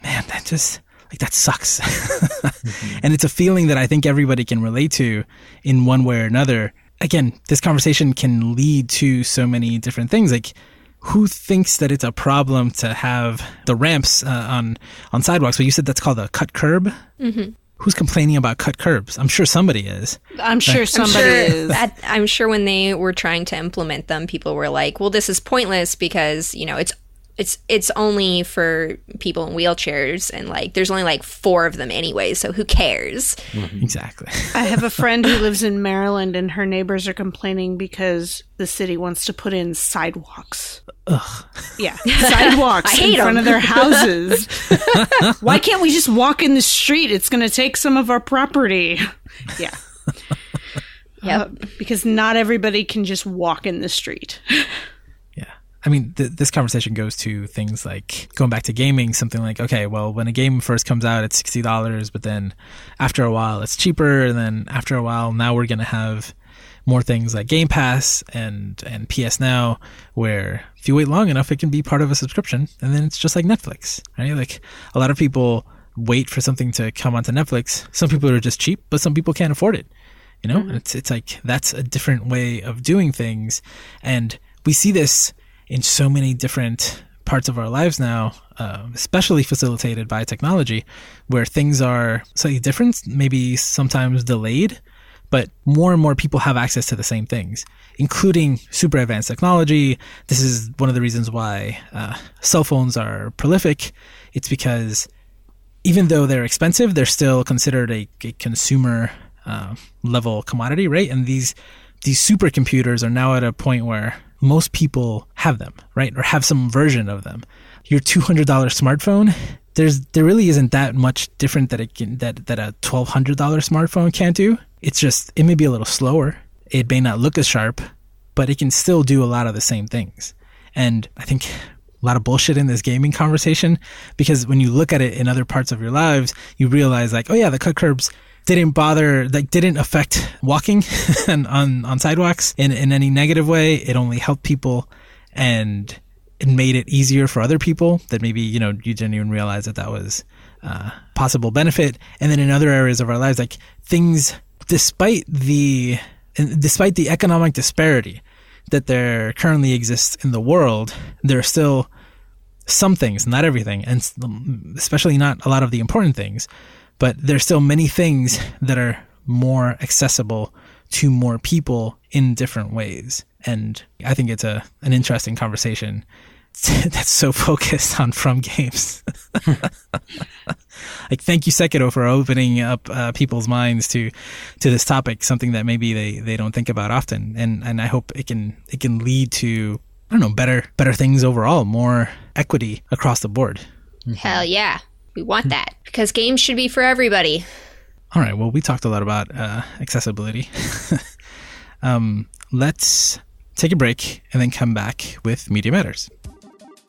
man, that just like that sucks. [LAUGHS] Mm-hmm. And it's a feeling that I think everybody can relate to in one way or another. Again, this conversation can lead to so many different things. Like, who thinks that it's a problem to have the ramps uh, on on sidewalks? But you said that's called a cut curb. Mm-hmm. Who's complaining about cut curbs? I'm sure somebody is. I'm sure I'm somebody sure, is. that, I'm sure when they were trying to implement them, people were like, "Well, this is pointless because you know it's it's it's only for people in wheelchairs, and like there's only like four of them anyway, so who cares?" Exactly. [LAUGHS] I have a friend who lives in Maryland, and her neighbors are complaining because the city wants to put in sidewalks. Ugh. Yeah, sidewalks [LAUGHS] I hate in front 'em. of their houses. [LAUGHS] Why can't we just walk in the street? It's going to take some of our property. Yeah, Yep. Uh, because not everybody can just walk in the street. I mean, th- this conversation goes to things like going back to gaming, something like, okay, well, when a game first comes out, it's $60, but then after a while, it's cheaper. And then after a while, now we're going to have more things like Game Pass and, and PS Now, where if you wait long enough, it can be part of a subscription. And then it's just like Netflix, right? Like a lot of people wait for something to come onto Netflix. Some people are just cheap, but some people can't afford it. You know, mm-hmm. And it's it's like that's a different way of doing things, and we see this in so many different parts of our lives now, um, especially facilitated by technology, where things are slightly different, maybe sometimes delayed, but more and more people have access to the same things, including super advanced technology. This is one of the reasons why uh, cell phones are prolific. It's because even though they're expensive, they're still considered a, a consumer uh, level commodity, right? And these these supercomputers are now at a point where most people have them, right, or have some version of them. Your two hundred dollar smartphone, there's there really isn't that much different that it can that that a twelve hundred dollar smartphone can't do. It's just it may be a little slower. It may not look as sharp, but it can still do a lot of the same things. And I think a lot of bullshit in this gaming conversation because when you look at it in other parts of your lives, you realize like, oh yeah, the cut curbs didn't bother like didn't affect walking [LAUGHS] on on sidewalks in in any negative way. It only helped people and it made it easier for other people that maybe you know you didn't even realize that that was uh, possible benefit. And then in other areas of our lives, like things, despite the despite the economic disparity that there currently exists in the world, there are still some things, not everything, and especially not a lot of the important things, but there's still many things that are more accessible to more people in different ways. And I think it's a an interesting conversation [LAUGHS] that's so focused on from games. [LAUGHS] like, thank you, Sekiro, for opening up uh, people's minds to to this topic, something that maybe they, they don't think about often. And and I hope it can it can lead to I don't know better better things overall, more equity across the board. Hell yeah, we want that because games should be for everybody. All right. Well, we talked a lot about uh, accessibility. [LAUGHS] um, let's take a break and then come back with Media Matters.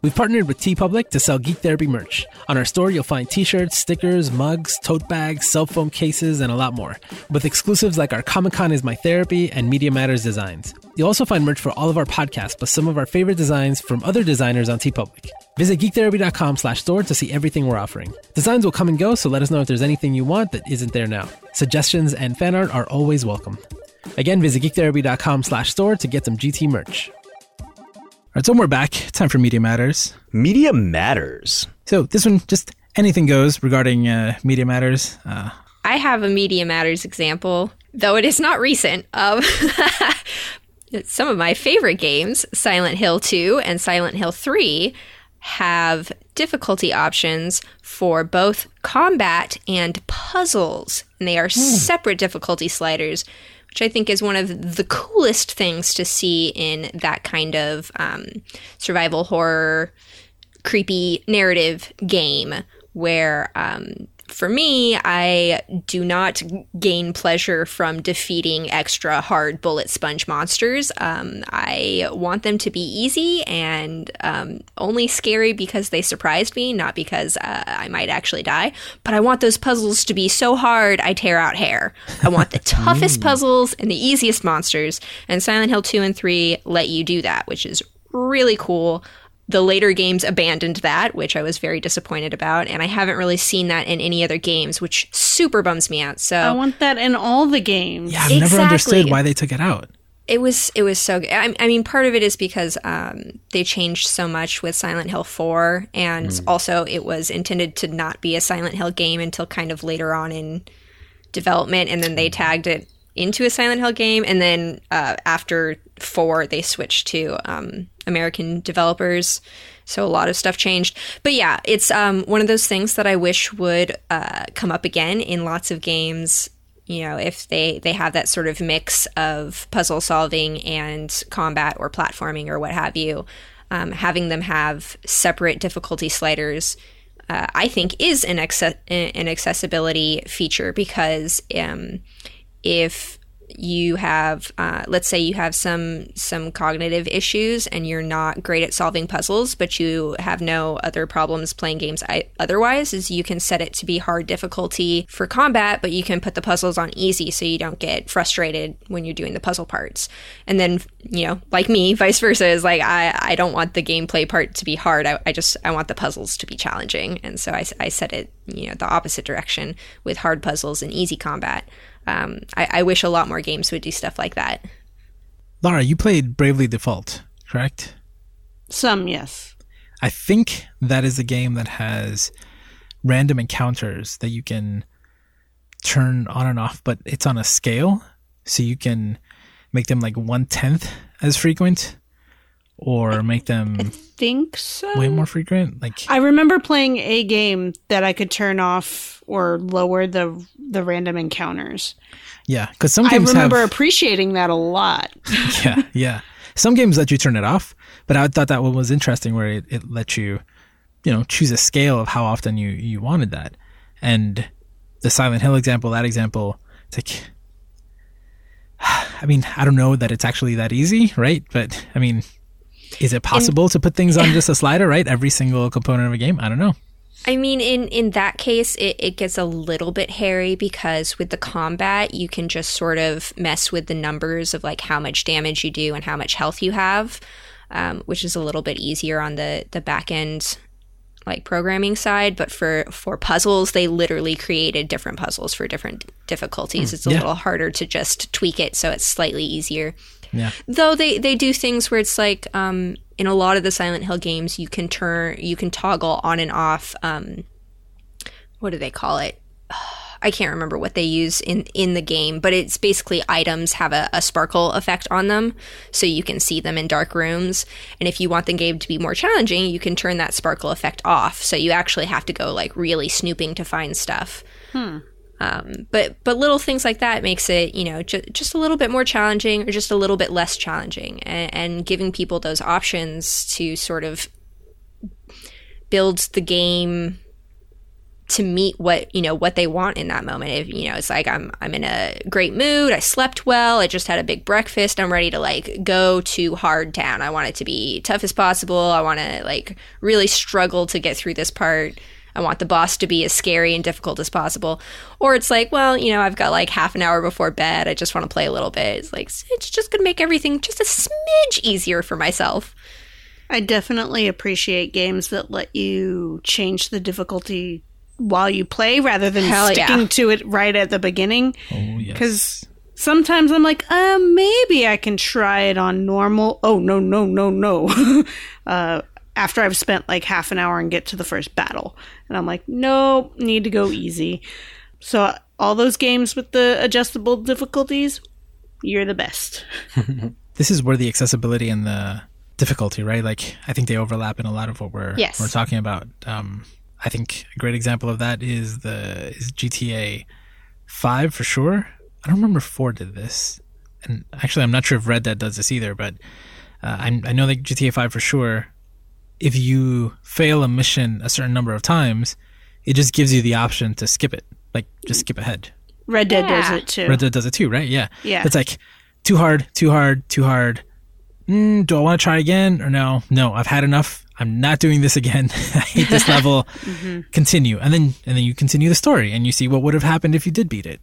We've partnered with TeePublic to sell Geek Therapy merch. On our store, you'll find t shirts, stickers, mugs, tote bags, cell phone cases, and a lot more, with exclusives like our Comic Con is My Therapy and Media Matters designs. You'll also find merch for all of our podcasts, plus some of our favorite designs from other designers on TeePublic. Visit geektherapy.com slash store to see everything we're offering. Designs will come and go, so let us know if there's anything you want that isn't there now. Suggestions and fan art are always welcome. Again, visit geektherapy.com slash store to get some GT merch. All right, so we're back. Time for Media Matters. Media Matters. So this one, just anything goes regarding uh, Media Matters. Uh, I have a Media Matters example, though it is not recent, of [LAUGHS] some of my favorite games, Silent Hill 2 and Silent Hill 3, have difficulty options for both combat and puzzles. And they are separate difficulty sliders, which I think is one of the coolest things to see in that kind of um, survival horror, creepy narrative game where um, for me, I do not gain pleasure from defeating extra hard bullet sponge monsters. Um, I want them to be easy and um, only scary because they surprised me, not because uh, I might actually die. But I want those puzzles to be so hard I tear out hair. I want the [LAUGHS] toughest puzzles and the easiest monsters. And Silent Hill 2 and 3 let you do that, which is really cool the later games abandoned that, which I was very disappointed about, and I haven't really seen that in any other games, which super bums me out. So I want that in all the games. yeah, I've never understood why they took it out. it was it was so good. I, I mean, part of it is because um, they changed so much with Silent Hill Four, and also it was intended to not be a Silent Hill game until kind of later on in development, and then they tagged it into a Silent Hill game, and then uh, after four, they switched to um, American developers. So a lot of stuff changed, but yeah, it's um, one of those things that I wish would uh, come up again in lots of games. You know, if they they have that sort of mix of puzzle solving and combat or platforming or what have you, um, having them have separate difficulty sliders uh, I think is an, acce- an accessibility feature because um, if you have uh, let's say you have some some cognitive issues and you're not great at solving puzzles but you have no other problems playing games I- otherwise is you can set it to be hard difficulty for combat but you can put the puzzles on easy so you don't get frustrated when you're doing the puzzle parts. And then you know like me [LAUGHS] vice versa is like i, I don't want the gameplay part to be hard. I, I just i want the puzzles to be challenging. And so I, I set it you know the opposite direction with hard puzzles and easy combat um, I, I wish a lot more games would do stuff like that. Lara, you played Bravely Default, correct? Some, yes. I think that is a game that has random encounters that you can turn on and off, but it's on a scale. so you can make them like one tenth as frequent, or make them Think so. way more frequent. Like I remember playing a game that I could turn off or lower the the random encounters. yeah, because some I remember have appreciating that a lot. [LAUGHS] yeah, yeah. Some games let you turn it off, but I thought that one was interesting where it, it let you, you know, choose a scale of how often you, you wanted that. And the Silent Hill example, that example, it's like, [SIGHS] I mean, I don't know that it's actually that easy, right? But I mean, is it possible to put things on just a slider, right? Every single component of a game? I don't know. I mean, in in that case, it, it gets a little bit hairy because with the combat, you can just sort of mess with the numbers of like how much damage you do and how much health you have, um, which is a little bit easier on the the back end like programming side. But for for puzzles, they literally created different puzzles for different difficulties. it's a yeah. little harder to just tweak it so it's slightly easier. Yeah. Though they they do things where it's like um, in a lot of the Silent Hill games, you can turn you can toggle on and off. Um, what do they call it? [SIGHS] I can't remember what they use in in the game, but it's basically items have a, a sparkle effect on them, so you can see them in dark rooms. And if you want the game to be more challenging, you can turn that sparkle effect off, so you actually have to go like really snooping to find stuff. Um, but but little things like that makes it you know ju- just a little bit more challenging or just a little bit less challenging, and, and giving people those options to sort of build the game to meet what you know what they want in that moment. If you know it's like I'm I'm in a great mood, I slept well, I just had a big breakfast, I'm ready to like go to hard town. I want it to be tough as possible. I want to like really struggle to get through this part. I want the boss to be as scary and difficult as possible. Or it's like, well, you know, I've got like half an hour before bed. I just want to play a little bit. It's like, it's just going to make everything just a smidge easier for myself. I definitely appreciate games that let you change the difficulty while you play rather than Hell yeah. sticking to it right at the beginning. Oh, yes. Because sometimes I'm like, uh, maybe I can try it on normal. Oh, no, no, no, no. [LAUGHS] uh, after I've spent like half an hour and get to the first battle. And I'm like, no, need to go easy. So all those games with the adjustable difficulties, you're the best. [LAUGHS] this is where the accessibility and the difficulty, right? Like I think they overlap in a lot of what we're Yes. we're talking about. Um, I think a great example of that is the is GTA Five for sure. I don't remember four did this, and actually I'm not sure if Red Dead does this either. But uh, I, I know that GTA Five for sure. If you fail a mission a certain number of times, it just gives you the option to skip it, like just skip ahead. Red Dead does it too. Red Dead does it too, right? Yeah. Yeah. It's like too hard, too hard, too hard. Mm, do I want to try again or no? No, I've had enough. I'm not doing this again. [LAUGHS] I hate this [LAUGHS] level. Continue, and then and then you continue the story, and you see what would have happened if you did beat it.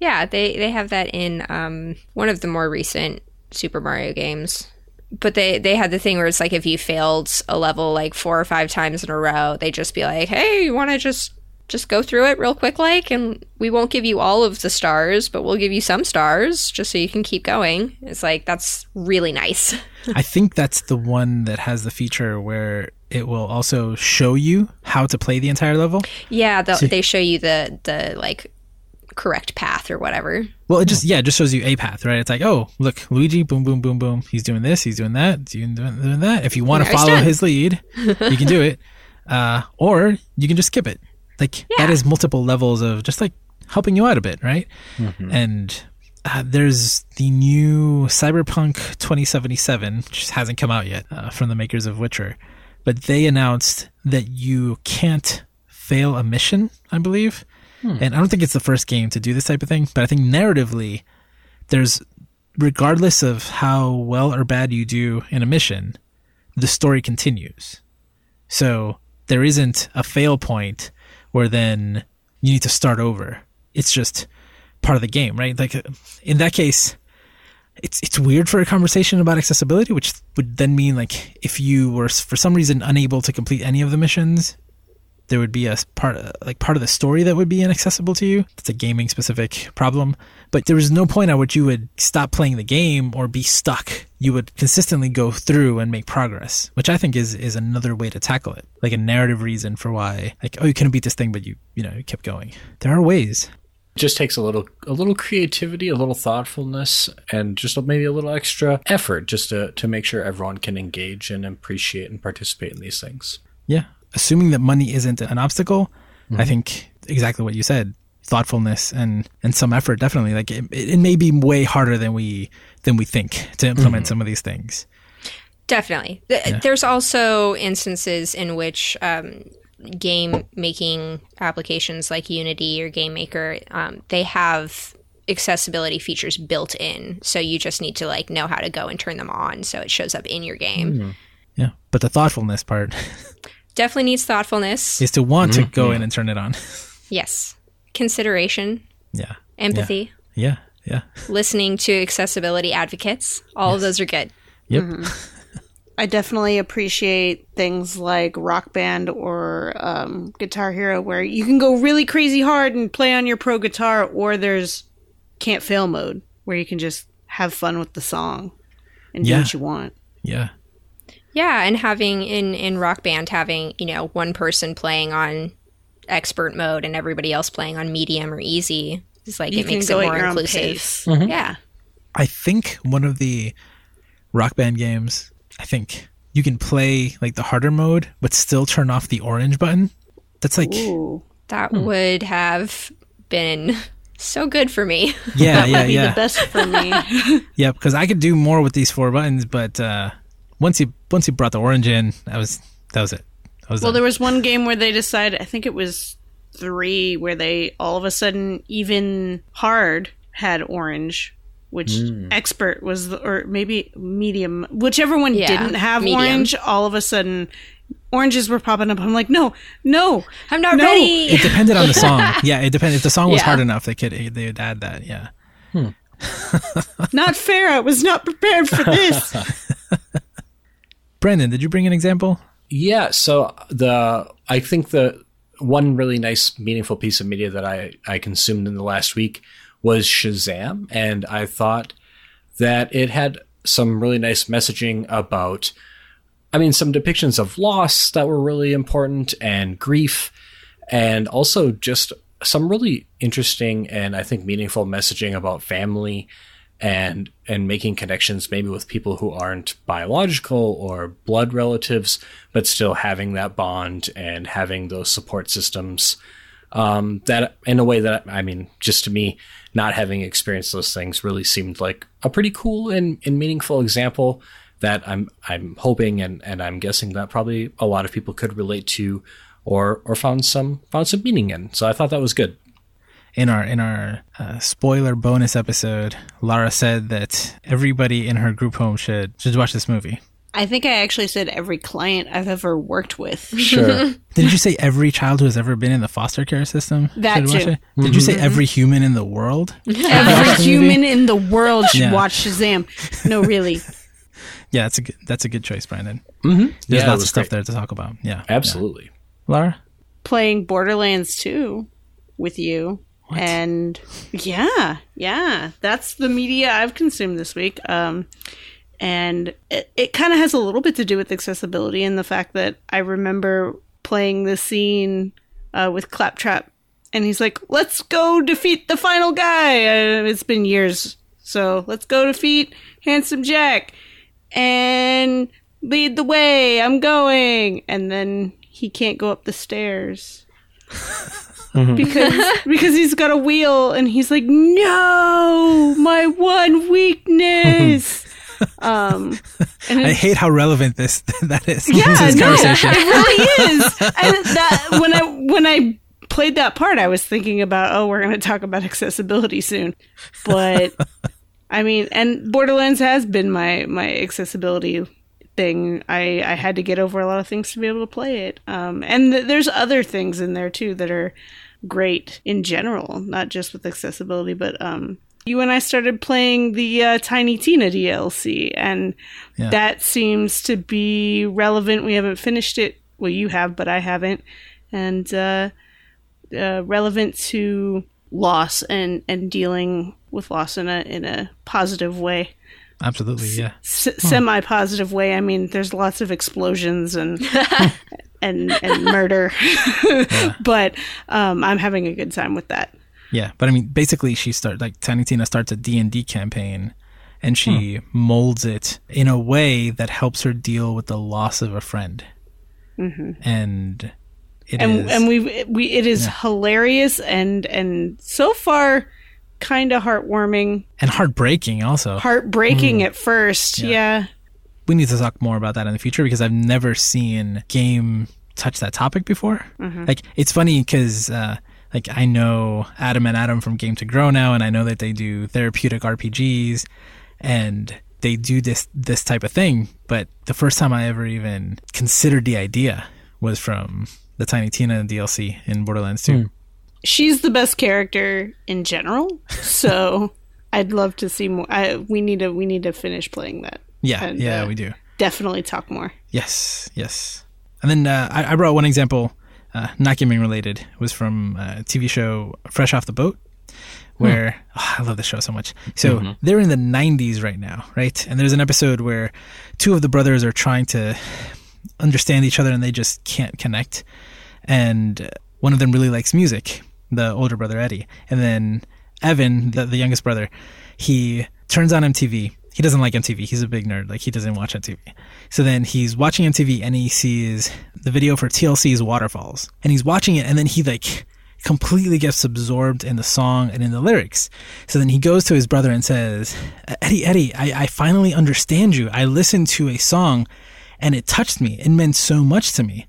Yeah, they they have that in um, one of the more recent Super Mario games. But they they had the thing where it's like if you failed a level like four or five times in a row, they just be like, "Hey, you want to just just go through it real quick like and we won't give you all of the stars, but we'll give you some stars just so you can keep going." It's like that's really nice. I think that's the one that has the feature where it will also show you how to play the entire level. yeah, the, they show you the the like correct path or whatever. Well, it just yeah, it just shows you a path, right? It's like, oh, look, Luigi, boom, boom, boom, boom. He's doing this, he's doing that, he's doing, doing that. If you want to follow done. his lead, you can do it, [LAUGHS] uh, or you can just skip it. Like that Yeah. is multiple levels of just like helping you out a bit, right? And uh, there's the new Cyberpunk 2077, which hasn't come out yet uh, from the makers of Witcher, but they announced that you can't fail a mission, I believe. And I don't think it's the first game to do this type of thing, but I think narratively, there's regardless of how well or bad you do in a mission, the story continues. So there isn't a fail point where then you need to start over. It's just part of the game, right? Like uh, in that case, it's it's weird for a conversation about accessibility, which would then mean like if you were for some reason unable to complete any of the missions, there would be a part like part of the story that would be inaccessible to you. It's a gaming specific problem, but there was no point at which you would stop playing the game or be stuck. You would consistently go through and make progress, which I think is is another way to tackle it, like a narrative reason for why like oh you couldn't beat this thing, but you you know you kept going. There are ways. It just takes a little a little creativity, a little thoughtfulness, and just maybe a little extra effort just to to make sure everyone can engage and appreciate and participate in these things. Yeah. Assuming that money isn't an obstacle, I think exactly what you said. Thoughtfulness and, and some effort, definitely. Like it, it may be way harder than we than we think to implement some of these things. Definitely. Th- There's also instances in which um, game making applications like Unity or Game Maker, um, they have accessibility features built in. So you just need to like know how to go and turn them on so it shows up in your game. Yeah. But the thoughtfulness part [LAUGHS] Definitely needs thoughtfulness. is to want to go in and turn it on. [LAUGHS] Yes. Consideration, yeah. empathy, Yeah. Yeah. listening to accessibility advocates. All of those are good. Yep. [LAUGHS] I definitely appreciate things like Rock Band or um, Guitar Hero, where you can go really crazy hard and play on your pro guitar, or there's can't fail mode, where you can just have fun with the song and do Yeah. what you want. Yeah. Yeah, and having in in rock band having, you know, one person playing on expert mode and everybody else playing on medium or easy is like You it makes it more at your own inclusive. Yeah. I think one of the rock band games, I think you can play like the harder mode, but still turn off the orange button. That's like, Ooh, That would have been so good for me. yeah, [LAUGHS] yeah, be the yeah. best for me. [LAUGHS] Yeah, because I could do more with these four buttons, but uh, once you once you brought the orange in, that was that was it. That was well, done. there was one game where they decided, I think it was three, where they all of a sudden even hard had orange. Which mm. expert was, the, or maybe medium, whichever one Yeah, didn't have medium. orange. All of a sudden, oranges were popping up. I'm like, no, no, I'm not No. ready. it depended on the song. [LAUGHS] Yeah, it depended. If the song was Yeah. hard enough, they could they would add that. Yeah. Hmm. [LAUGHS] not fair. I was not prepared for this. [LAUGHS] Brandon, did you bring an example? Yeah, so the I think the one really nice meaningful piece of media that I I consumed in the last week was Shazam and I thought that it had some really nice messaging about I mean some depictions of loss that were really important and grief and also just some really interesting and I think meaningful messaging about family and and making connections maybe with people who aren't biological or blood relatives but still having that bond and having those support systems um, that in a way that I mean just to me not having experienced those things really seemed like a pretty cool and, and meaningful example that I'm I'm hoping and, and I'm guessing that probably a lot of people could relate to or or found some found some meaning in. So I thought that was good in our in our uh, spoiler bonus episode, Lara said that everybody in her group home should should watch this movie. I think I actually said every client I've ever worked with. sure [LAUGHS] Did you say every child who has ever been in the foster care system? That should watch too. it? Did you say every human in the world? [LAUGHS] Every human in the world should Yeah. watch Shazam. No, really. [LAUGHS] Yeah, that's a good that's a good choice, Brandon. mm-hmm. There's yeah, lots of stuff great. there to talk about. Yeah, absolutely Yeah. Lara. Playing Borderlands 2 with you. And yeah, yeah, that's the media I've consumed this week. Um, and it, it kind of has a little bit to do with accessibility and the fact that I remember playing the scene uh, with Claptrap, and he's like, "Let's go defeat the final guy." Uh, it's been years, so let's go defeat Handsome Jack and lead the way. I'm going, and then he can't go up the stairs [LAUGHS] because [LAUGHS] because he's got a wheel and he's like no my one weakness. [LAUGHS] Um and I hate how relevant this [LAUGHS] that is. yeah this no it really is. And that when i when i played that part i was thinking about oh we're going to talk about accessibility soon. But i mean and borderlands has been my my accessibility thing. I i had to get over a lot of things to be able to play it. Um and th- there's other things in there too that are great in general, not just with accessibility, but um you and I started playing the uh, Tiny Tina DLC, and Yeah. that seems to be relevant. We haven't finished it. Well, you have, but I haven't, and uh, uh, relevant to loss and and dealing with loss in a in a positive way Absolutely, yeah. s- semi-positive way. I mean, there's lots of explosions and [LAUGHS] [LAUGHS] and and murder, [LAUGHS] [LAUGHS] but um, I'm having a good time with that. Yeah, but I mean, basically, she starts like Tiny Tina starts a D and D campaign, and she hmm. molds it in a way that helps her deal with the loss of a friend, mm-hmm. and it and is- and we we it is hilarious and and so far kind of heartwarming, and heartbreaking. Also, heartbreaking mm. at first. Yeah. We need to talk more about that in the future because I've never seen game touch that topic before. Like it's funny because uh, like I know Adam and Adam from Game to Grow now, and I know that they do therapeutic RPGs, and they do this this type of thing. But the first time I ever even considered the idea was from the Tiny Tina DLC in Borderlands 2. she's the best character in general. So [LAUGHS] I'd love to see more. I, we need to we need to finish playing that. Yeah, And, yeah, uh, we do. Definitely talk more. Yes, yes. And then uh, I, I brought one example, uh, not gaming related, It was from a TV show Fresh Off the Boat, where oh, I love this show so much. So they're in the 90s right now, right? And there's an episode where two of the brothers are trying to understand each other and they just can't connect. And uh, one of them really likes music, the older brother Eddie. And then Evan, the, the youngest brother, he turns on MTV. He doesn't like MTV. He's a big nerd. Like he doesn't watch MTV. So then he's watching MTV and he sees the video for TLC's Waterfalls. And he's watching it and then he like completely gets absorbed in the song and in the lyrics. So then he goes to his brother and says, Eddie, Eddie, I, I finally understand you. I listened to a song and it touched me. It meant so much to me.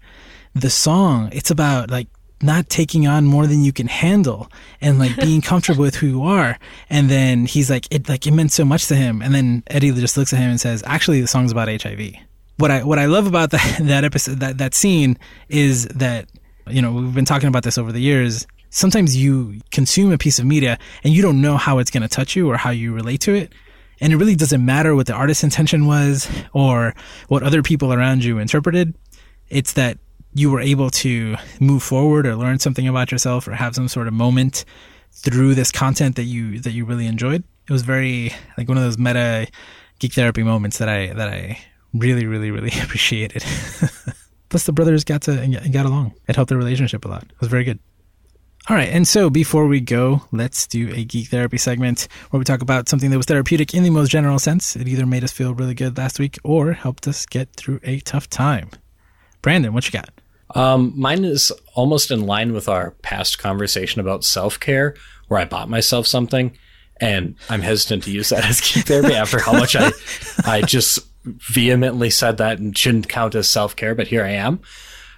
The song, it's about like not taking on more than you can handle and like being [LAUGHS] comfortable with who you are. And then he's like, it like it meant so much to him. And then Eddie just looks at him and says, actually, the song's about HIV. What I what I love about that [LAUGHS] that episode that that scene is that you know we've been talking about this over the years. Sometimes you consume a piece of media and you don't know how it's going to touch you or how you relate to it. And it really doesn't matter what the artist's intention was or what other people around you interpreted. It's that you were able to move forward or learn something about yourself or have some sort of moment through this content that you that you really enjoyed. It was very like one of those meta geek therapy moments that I that I really really really [LAUGHS] appreciated. [LAUGHS] Plus the brothers got to and got along. It helped their relationship a lot. It was very good. All right, and so before we go, let's do a geek therapy segment where we talk about something that was therapeutic in the most general sense. It either made us feel really good last week or helped us get through a tough time. Brandon, what you got? Um, mine is almost in line with our past conversation about self care, where I bought myself something, and I'm hesitant to use that as geek therapy after how much I, [LAUGHS] I just vehemently said that and shouldn't count as self care, but here I am.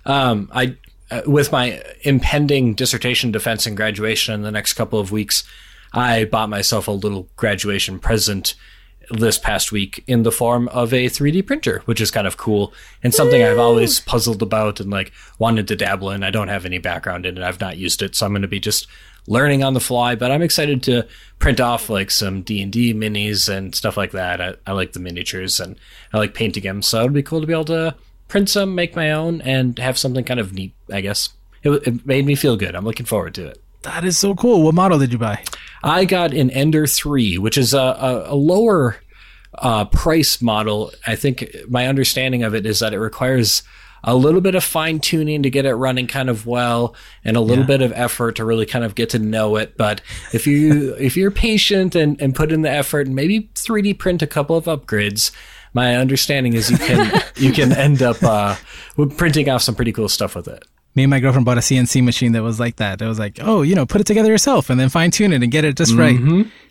Um, I uh, with my impending dissertation defense and graduation in the next couple of weeks, I bought myself a little graduation present this past week in the form of a 3D printer, which is kind of cool and something I've always puzzled about and like wanted to dabble in. I don't have any background in it. I've not used it, so I'm going to be just learning on the fly, but I'm excited to print off like some D&D minis and stuff like that. I, I like the miniatures and I like painting them, so it'd be cool to be able to print some, make my own and have something kind of neat, I guess. It, it made me feel good. I'm looking forward to it. That is so cool. What model did you buy? I got an Ender 3, which is a, a, a lower uh, price model. I think my understanding of it is that it requires a little bit of fine tuning to get it running kind of well and a little bit of effort to really kind of get to know it. But if you, [LAUGHS] if you're patient and, and put in the effort and maybe 3D print a couple of upgrades, my understanding is you can, [LAUGHS] you can end up, uh, printing off some pretty cool stuff with it. Me and my girlfriend bought a CNC machine that was like that. It was like, oh, you know, put it together yourself and then fine tune it and get it just right.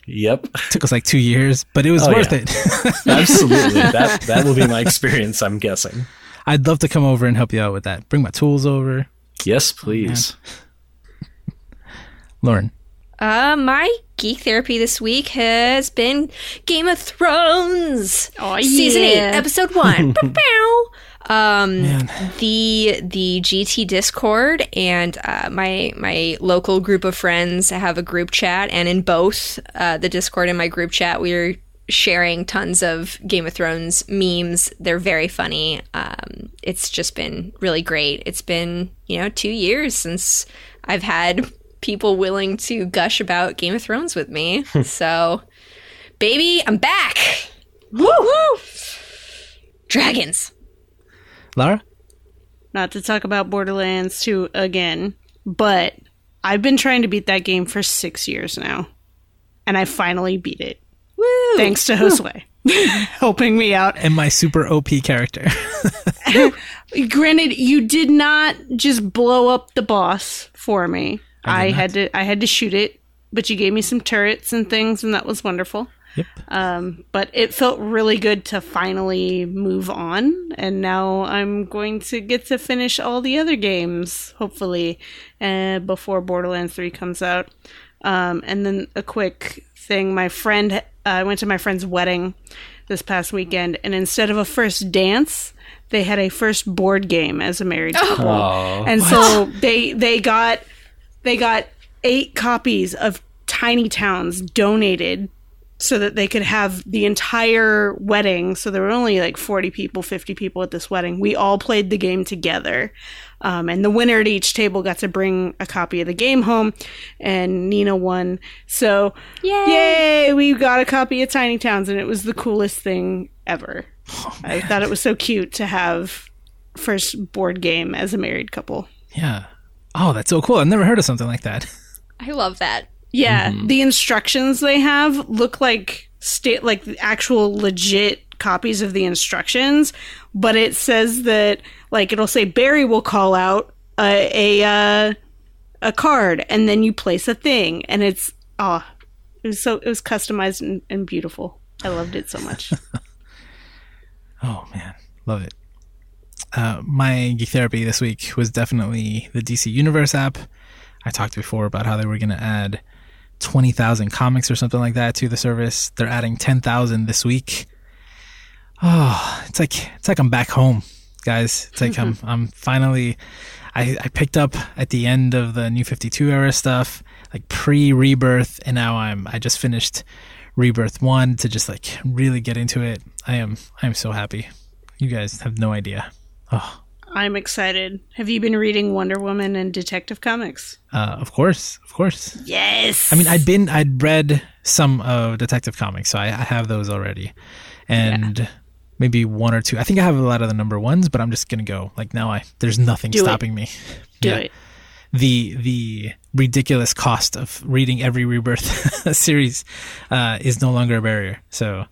Yep. It took us like two years, but it was Oh, worth yeah. it. [LAUGHS] Absolutely. [LAUGHS] that, that will be my experience, I'm guessing. I'd love to come over and help you out with that. Bring my tools over. Yes, please. Lauren. Uh, my geek therapy this week has been Game of Thrones. Oh, Season eight, episode one. [LAUGHS] Bow, bow. Um, Man. the the GT Discord and uh, my my local group of friends have a group chat, and in both uh, the Discord and my group chat, we're sharing tons of Game of Thrones memes. They're very funny. Um, it's just been really great. It's been you know two years since I've had people willing to gush about Game of Thrones with me. [LAUGHS] so, baby, I'm back. Woo woo! Dragons. Lara? Not to talk about Borderlands 2 again, but I've been trying to beat that game for six years now, and I finally beat it. Woo! Thanks to Josue [LAUGHS] helping me out. And my super OP character. [LAUGHS] Granted, you did not just blow up the boss for me. I, did not. had to I had to shoot it, but you gave me some turrets and things, and that was wonderful. Yep. Um, but it felt really good to finally move on, and now I'm going to get to finish all the other games, hopefully, uh, before Borderlands 3 comes out. Um, and then a quick thing my friend, uh, I went to my friend's wedding this past weekend, and instead of a first dance, they had a first board game as a married couple. Oh. and so they they got they got eight copies of Tiny Towns donated so that they could have the entire wedding. So there were only like 40 people, 50 people at this wedding. We all played the game together. Um, and the winner at each table got to bring a copy of the game home, and Nina won. So, Yay! yay! We got a copy of Tiny Towns, and it was the coolest thing ever. [LAUGHS] I thought it was so cute to have first board game as a married couple. Yeah. Oh, that's so cool. I've never heard of something like that. I love that. Yeah, the instructions they have look like state like actual legit copies of the instructions, but it says that like it'll say Barry will call out a a uh, a card and then you place a thing and it's oh it was so it was customized and, and beautiful. I loved it so much. [LAUGHS] Oh man, love it. Uh, my geek therapy this week was definitely the DC Universe app. I talked before about how they were going to add twenty thousand comics or something like that to the service. They're adding ten thousand this week. Oh, it's like it's like I'm back home, guys. It's like I'm [LAUGHS] I'm finally. I, I picked up at the end of the New Fifty Two era stuff, like pre Rebirth, and now I'm I just finished Rebirth one to just like really get into it. I am I am so happy. You guys have no idea. Oh, I'm excited. Have you been reading Wonder Woman and Detective Comics? uh, of course, of course. Yes. I mean, I'd been I'd read some of Detective Comics, so I, I have those already, and maybe one or two. I think I have a lot of the number ones, but I'm just gonna go like now. I there's nothing Do it. stopping me. do yeah. it. the the ridiculous cost of reading every rebirth [LAUGHS] series uh, is no longer a barrier. So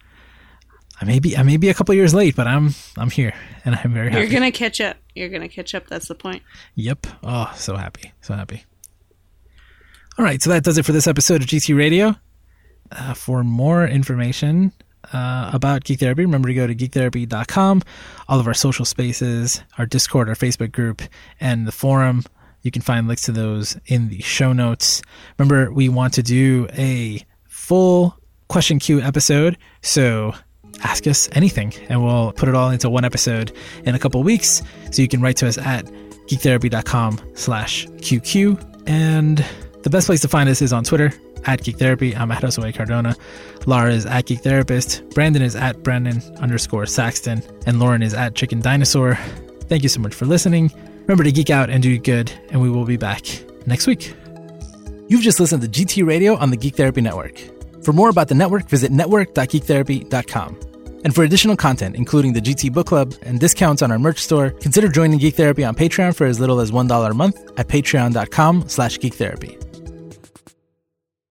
I may be I may be a couple years late, but I'm I'm here and I'm very happy. You're gonna catch up. You're gonna catch up. That's the point. Yep. Oh, so happy, so happy. All right, so that does it for this episode of GT Radio. Uh, for more information uh, about Geek Therapy, remember to go to geektherapy.com. All of our social spaces, our Discord, our Facebook group, and the forum. You can find links to those in the show notes. Remember, we want to do a full question queue episode, so ask us anything, and we'll put it all into one episode in a couple weeks. So you can write to us at geektherapy.com slash QQ. And the best place to find us is on Twitter at Geek Therapy. I'm at Josue Cardona. Lara is at Geek Therapist. Brandon is at Brandon underscore Saxton. And Lauren is at Chicken Dinosaur. Thank you so much for listening. Remember to geek out and do good, and we will be back next week. You've just listened to GT Radio on the Geek Therapy Network. For more about the network, visit network.geektherapy.com. And for additional content, including the GT Book Club and discounts on our merch store, consider joining Geek Therapy on Patreon for as little as $1 a month at patreon.com slash geektherapy.